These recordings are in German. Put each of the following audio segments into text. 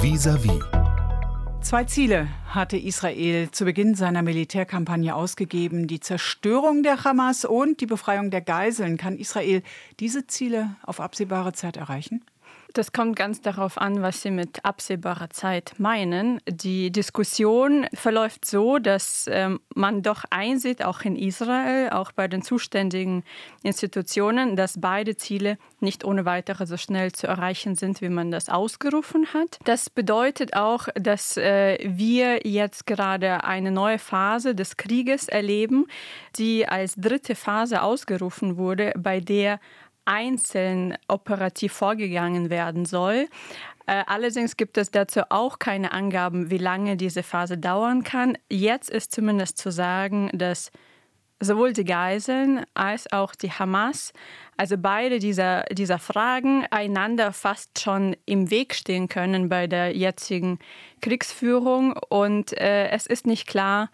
Vis-à-vis. Zwei Ziele hatte Israel zu Beginn seiner Militärkampagne ausgegeben. Die Zerstörung der Hamas und die Befreiung der Geiseln. Kann Israel diese Ziele auf absehbare Zeit erreichen? Das kommt ganz darauf an, was Sie mit absehbarer Zeit meinen. Die Diskussion verläuft so, dass ähm, man doch einsieht, auch in Israel, auch bei den zuständigen Institutionen, dass beide Ziele nicht ohne weitere so schnell zu erreichen sind, wie man das ausgerufen hat. Das bedeutet auch, dass äh, wir jetzt gerade eine neue Phase des Krieges erleben, die als dritte Phase ausgerufen wurde, bei der einzeln operativ vorgegangen werden soll. Äh, allerdings gibt es dazu auch keine Angaben, wie lange diese Phase dauern kann. Jetzt ist zumindest zu sagen, dass sowohl die Geiseln als auch die Hamas, also beide dieser, dieser Fragen, einander fast schon im Weg stehen können bei der jetzigen Kriegsführung. Und äh, es ist nicht klar,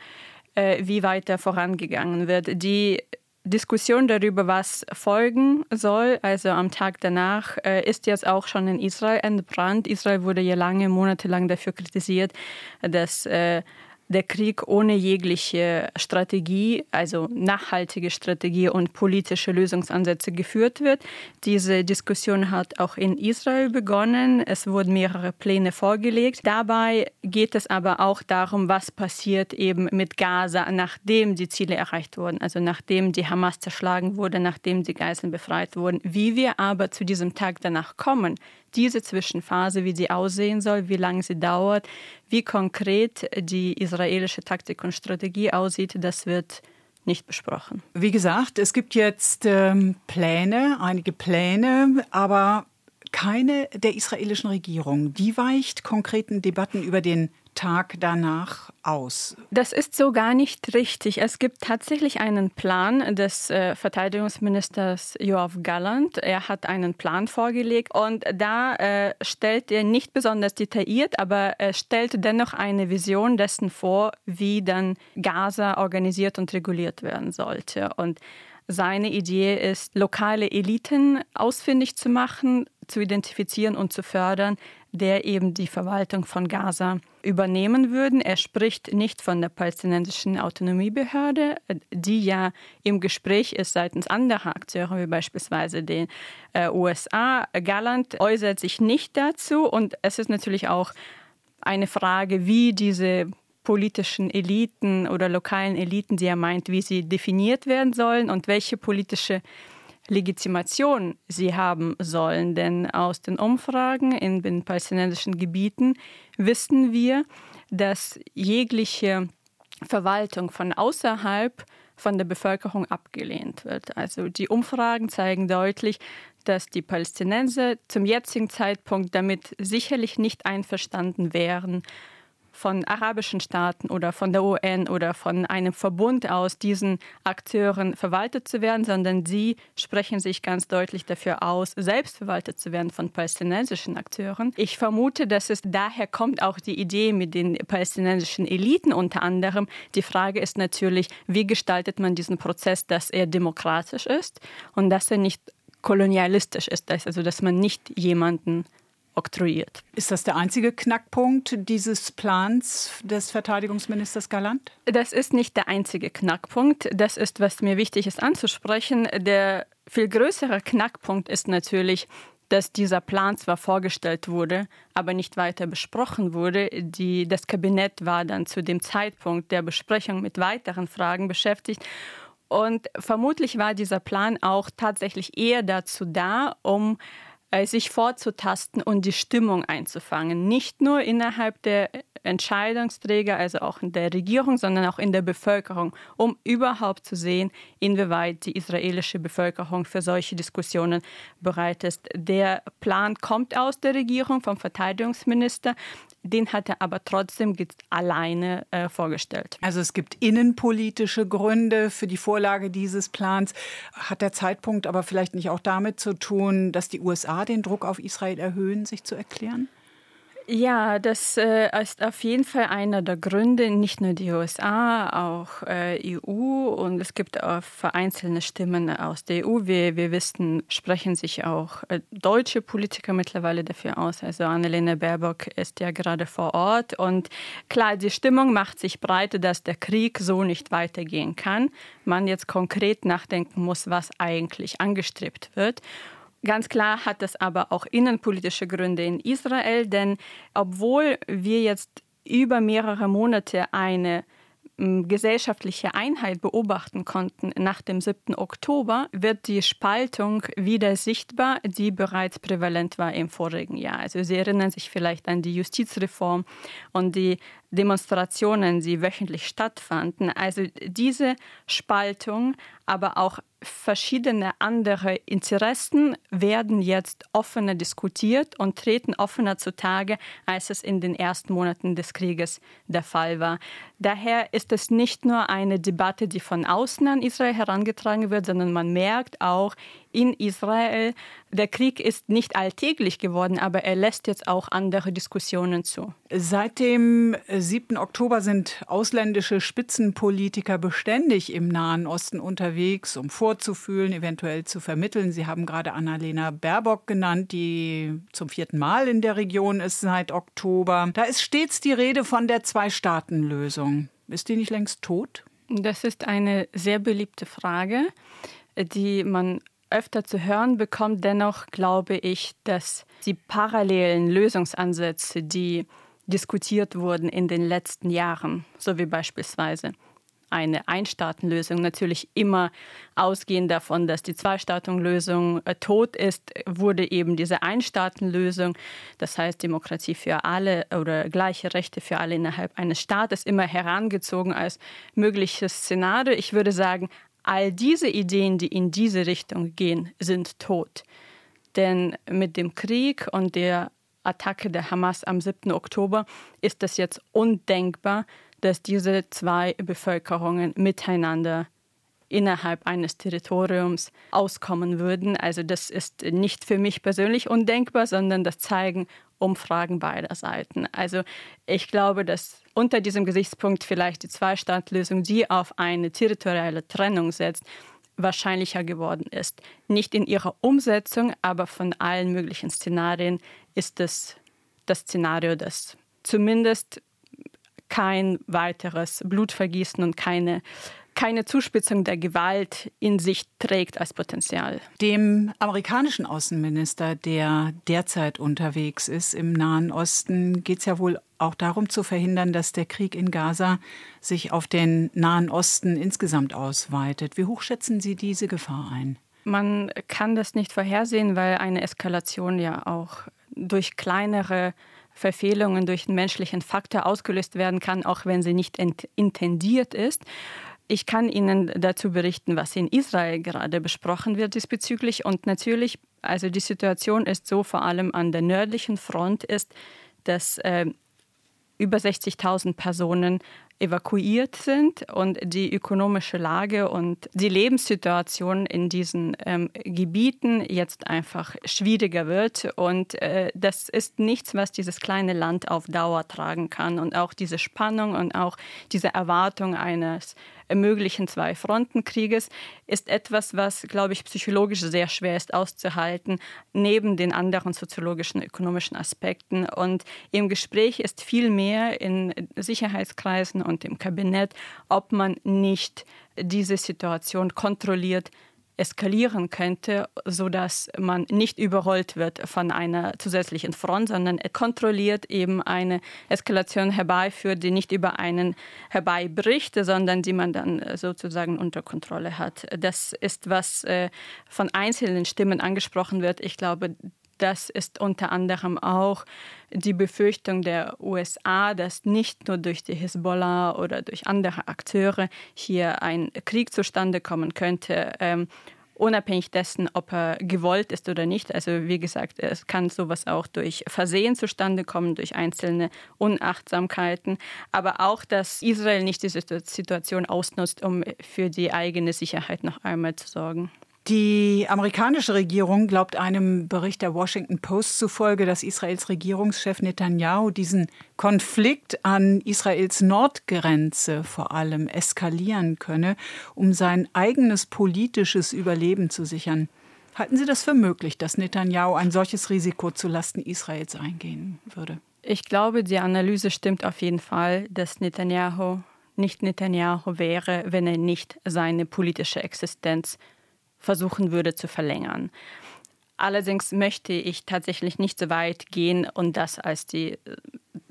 äh, wie weiter vorangegangen wird. Die Diskussion darüber, was folgen soll, also am Tag danach, äh, ist jetzt auch schon in Israel entbrannt. Israel wurde ja lange, monatelang dafür kritisiert, dass äh, der Krieg ohne jegliche Strategie, also nachhaltige Strategie und politische Lösungsansätze geführt wird. Diese Diskussion hat auch in Israel begonnen. Es wurden mehrere Pläne vorgelegt. Dabei geht es aber auch darum, was passiert eben mit Gaza, nachdem die Ziele erreicht wurden, also nachdem die Hamas zerschlagen wurde, nachdem die Geiseln befreit wurden. Wie wir aber zu diesem Tag danach kommen, diese Zwischenphase, wie sie aussehen soll, wie lange sie dauert, wie konkret die israelische Taktik und Strategie aussieht, das wird nicht besprochen. Wie gesagt, es gibt jetzt ähm, Pläne, einige Pläne, aber keine der israelischen Regierung. Die weicht konkreten Debatten über den Tag danach aus? Das ist so gar nicht richtig. Es gibt tatsächlich einen Plan des äh, Verteidigungsministers Joachim Galland. Er hat einen Plan vorgelegt und da äh, stellt er nicht besonders detailliert, aber er stellt dennoch eine Vision dessen vor, wie dann Gaza organisiert und reguliert werden sollte. Und seine Idee ist, lokale Eliten ausfindig zu machen, zu identifizieren und zu fördern, der eben die Verwaltung von Gaza übernehmen würden. Er spricht nicht von der palästinensischen Autonomiebehörde, die ja im Gespräch ist seitens anderer Akteure, wie beispielsweise den äh, USA. Galland äußert sich nicht dazu und es ist natürlich auch eine Frage, wie diese politischen Eliten oder lokalen Eliten, die er meint, wie sie definiert werden sollen und welche politische Legitimation sie haben sollen. Denn aus den Umfragen in den palästinensischen Gebieten wissen wir, dass jegliche Verwaltung von außerhalb von der Bevölkerung abgelehnt wird. Also die Umfragen zeigen deutlich, dass die Palästinenser zum jetzigen Zeitpunkt damit sicherlich nicht einverstanden wären, von arabischen Staaten oder von der UN oder von einem Verbund aus diesen Akteuren verwaltet zu werden, sondern sie sprechen sich ganz deutlich dafür aus, selbst verwaltet zu werden von palästinensischen Akteuren. Ich vermute, dass es daher kommt auch die Idee mit den palästinensischen Eliten unter anderem. Die Frage ist natürlich, wie gestaltet man diesen Prozess, dass er demokratisch ist und dass er nicht kolonialistisch ist, also dass man nicht jemanden oktroyiert. Ist das der einzige Knackpunkt dieses Plans des Verteidigungsministers Galland? Das ist nicht der einzige Knackpunkt. Das ist, was mir wichtig ist anzusprechen. Der viel größere Knackpunkt ist natürlich, dass dieser Plan zwar vorgestellt wurde, aber nicht weiter besprochen wurde. Die, das Kabinett war dann zu dem Zeitpunkt der Besprechung mit weiteren Fragen beschäftigt. Und vermutlich war dieser Plan auch tatsächlich eher dazu da, um sich vorzutasten und die Stimmung einzufangen. Nicht nur innerhalb der Entscheidungsträger, also auch in der Regierung, sondern auch in der Bevölkerung, um überhaupt zu sehen, inwieweit die israelische Bevölkerung für solche Diskussionen bereit ist. Der Plan kommt aus der Regierung, vom Verteidigungsminister. Den hat er aber trotzdem alleine äh, vorgestellt. Also es gibt innenpolitische Gründe für die Vorlage dieses Plans. Hat der Zeitpunkt aber vielleicht nicht auch damit zu tun, dass die USA den Druck auf Israel erhöhen, sich zu erklären? Ja, das äh, ist auf jeden Fall einer der Gründe, nicht nur die USA, auch äh, EU und es gibt auch vereinzelte Stimmen aus der EU. Wir, wir wissen, sprechen sich auch äh, deutsche Politiker mittlerweile dafür aus. Also Annalena Baerbock ist ja gerade vor Ort und klar, die Stimmung macht sich breit, dass der Krieg so nicht weitergehen kann. Man jetzt konkret nachdenken muss, was eigentlich angestrebt wird. Ganz klar hat das aber auch innenpolitische Gründe in Israel, denn obwohl wir jetzt über mehrere Monate eine gesellschaftliche Einheit beobachten konnten nach dem 7. Oktober, wird die Spaltung wieder sichtbar, die bereits prävalent war im vorigen Jahr. Also Sie erinnern sich vielleicht an die Justizreform und die Demonstrationen, die wöchentlich stattfanden. Also diese Spaltung, aber auch verschiedene andere Interessen werden jetzt offener diskutiert und treten offener zutage, als es in den ersten Monaten des Krieges der Fall war. Daher ist es nicht nur eine Debatte, die von außen an Israel herangetragen wird, sondern man merkt auch, in Israel. Der Krieg ist nicht alltäglich geworden, aber er lässt jetzt auch andere Diskussionen zu. Seit dem 7. Oktober sind ausländische Spitzenpolitiker beständig im Nahen Osten unterwegs, um vorzufühlen, eventuell zu vermitteln. Sie haben gerade Annalena Baerbock genannt, die zum vierten Mal in der Region ist seit Oktober. Da ist stets die Rede von der Zwei-Staaten-Lösung. Ist die nicht längst tot? Das ist eine sehr beliebte Frage, die man öfter zu hören bekommt. Dennoch glaube ich, dass die parallelen Lösungsansätze, die diskutiert wurden in den letzten Jahren, so wie beispielsweise eine Einstaatenlösung natürlich immer ausgehend davon, dass die Zwei-Staaten-Lösung äh, tot ist, wurde eben diese Einstaatenlösung, das heißt Demokratie für alle oder gleiche Rechte für alle innerhalb eines Staates, immer herangezogen als mögliches Szenario. Ich würde sagen, All diese Ideen, die in diese Richtung gehen, sind tot. Denn mit dem Krieg und der Attacke der Hamas am 7. Oktober ist es jetzt undenkbar, dass diese zwei Bevölkerungen miteinander innerhalb eines Territoriums auskommen würden. Also das ist nicht für mich persönlich undenkbar, sondern das zeigen Umfragen beider Seiten. Also ich glaube, dass unter diesem Gesichtspunkt vielleicht die Zwei-Staat-Lösung, die auf eine territoriale Trennung setzt, wahrscheinlicher geworden ist. Nicht in ihrer Umsetzung, aber von allen möglichen Szenarien ist es das Szenario, das zumindest kein weiteres Blutvergießen und keine keine Zuspitzung der Gewalt in sich trägt als Potenzial. Dem amerikanischen Außenminister, der derzeit unterwegs ist im Nahen Osten, geht es ja wohl auch darum zu verhindern, dass der Krieg in Gaza sich auf den Nahen Osten insgesamt ausweitet. Wie hoch schätzen Sie diese Gefahr ein? Man kann das nicht vorhersehen, weil eine Eskalation ja auch durch kleinere Verfehlungen, durch den menschlichen Faktor ausgelöst werden kann, auch wenn sie nicht intendiert ist. Ich kann Ihnen dazu berichten, was in Israel gerade besprochen wird diesbezüglich. Und natürlich, also die Situation ist so, vor allem an der nördlichen Front ist, dass äh, über 60.000 Personen evakuiert sind und die ökonomische Lage und die Lebenssituation in diesen ähm, Gebieten jetzt einfach schwieriger wird. Und äh, das ist nichts, was dieses kleine Land auf Dauer tragen kann. Und auch diese Spannung und auch diese Erwartung eines möglichen Zwei-Fronten-Krieges ist etwas, was, glaube ich, psychologisch sehr schwer ist auszuhalten, neben den anderen soziologischen, ökonomischen Aspekten. Und im Gespräch ist viel mehr in Sicherheitskreisen und im Kabinett, ob man nicht diese Situation kontrolliert eskalieren könnte, sodass man nicht überrollt wird von einer zusätzlichen Front, sondern kontrolliert eben eine Eskalation herbeiführt, die nicht über einen herbeibricht, sondern die man dann sozusagen unter Kontrolle hat. Das ist, was äh, von einzelnen Stimmen angesprochen wird. Ich glaube, das ist unter anderem auch die Befürchtung der USA, dass nicht nur durch die Hisbollah oder durch andere Akteure hier ein Krieg zustande kommen könnte. Ähm, unabhängig dessen, ob er gewollt ist oder nicht. Also wie gesagt, es kann sowas auch durch Versehen zustande kommen, durch einzelne Unachtsamkeiten, aber auch, dass Israel nicht diese Situation ausnutzt, um für die eigene Sicherheit noch einmal zu sorgen. Die amerikanische Regierung glaubt einem Bericht der Washington Post zufolge, dass Israels Regierungschef Netanyahu diesen Konflikt an Israels Nordgrenze vor allem eskalieren könne, um sein eigenes politisches Überleben zu sichern. Halten Sie das für möglich, dass Netanyahu ein solches Risiko zulasten Israels eingehen würde? Ich glaube, die Analyse stimmt auf jeden Fall, dass Netanyahu nicht Netanyahu wäre, wenn er nicht seine politische Existenz versuchen würde zu verlängern. Allerdings möchte ich tatsächlich nicht so weit gehen und das als die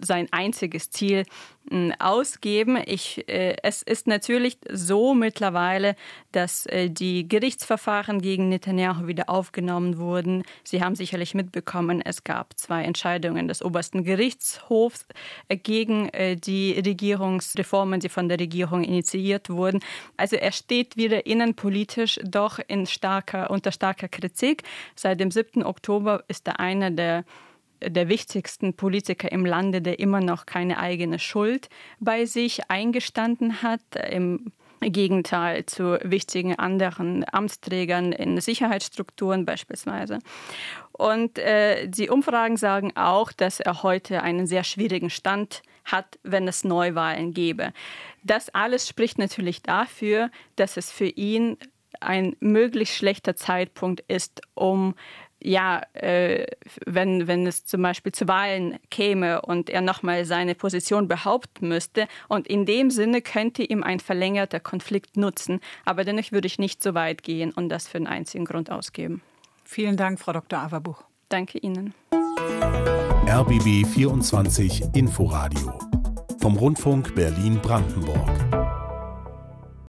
sein einziges Ziel hm, ausgeben. Ich, äh, es ist natürlich so mittlerweile, dass äh, die Gerichtsverfahren gegen Netanyahu wieder aufgenommen wurden. Sie haben sicherlich mitbekommen, es gab zwei Entscheidungen des obersten Gerichtshofs äh, gegen äh, die Regierungsreformen, die von der Regierung initiiert wurden. Also er steht wieder innenpolitisch doch in starker, unter starker Kritik. Seit dem 7. Oktober ist er einer der der wichtigsten Politiker im Lande, der immer noch keine eigene Schuld bei sich eingestanden hat. Im Gegenteil zu wichtigen anderen Amtsträgern in Sicherheitsstrukturen beispielsweise. Und äh, die Umfragen sagen auch, dass er heute einen sehr schwierigen Stand hat, wenn es Neuwahlen gäbe. Das alles spricht natürlich dafür, dass es für ihn ein möglichst schlechter Zeitpunkt ist, um ja, äh, wenn, wenn es zum Beispiel zu Wahlen käme und er nochmal seine Position behaupten müsste. Und in dem Sinne könnte ihm ein verlängerter Konflikt nutzen. Aber dennoch würde ich nicht so weit gehen und das für einen einzigen Grund ausgeben. Vielen Dank, Frau Dr. Averbuch. Danke Ihnen. RBB 24 Inforadio vom Rundfunk Berlin-Brandenburg.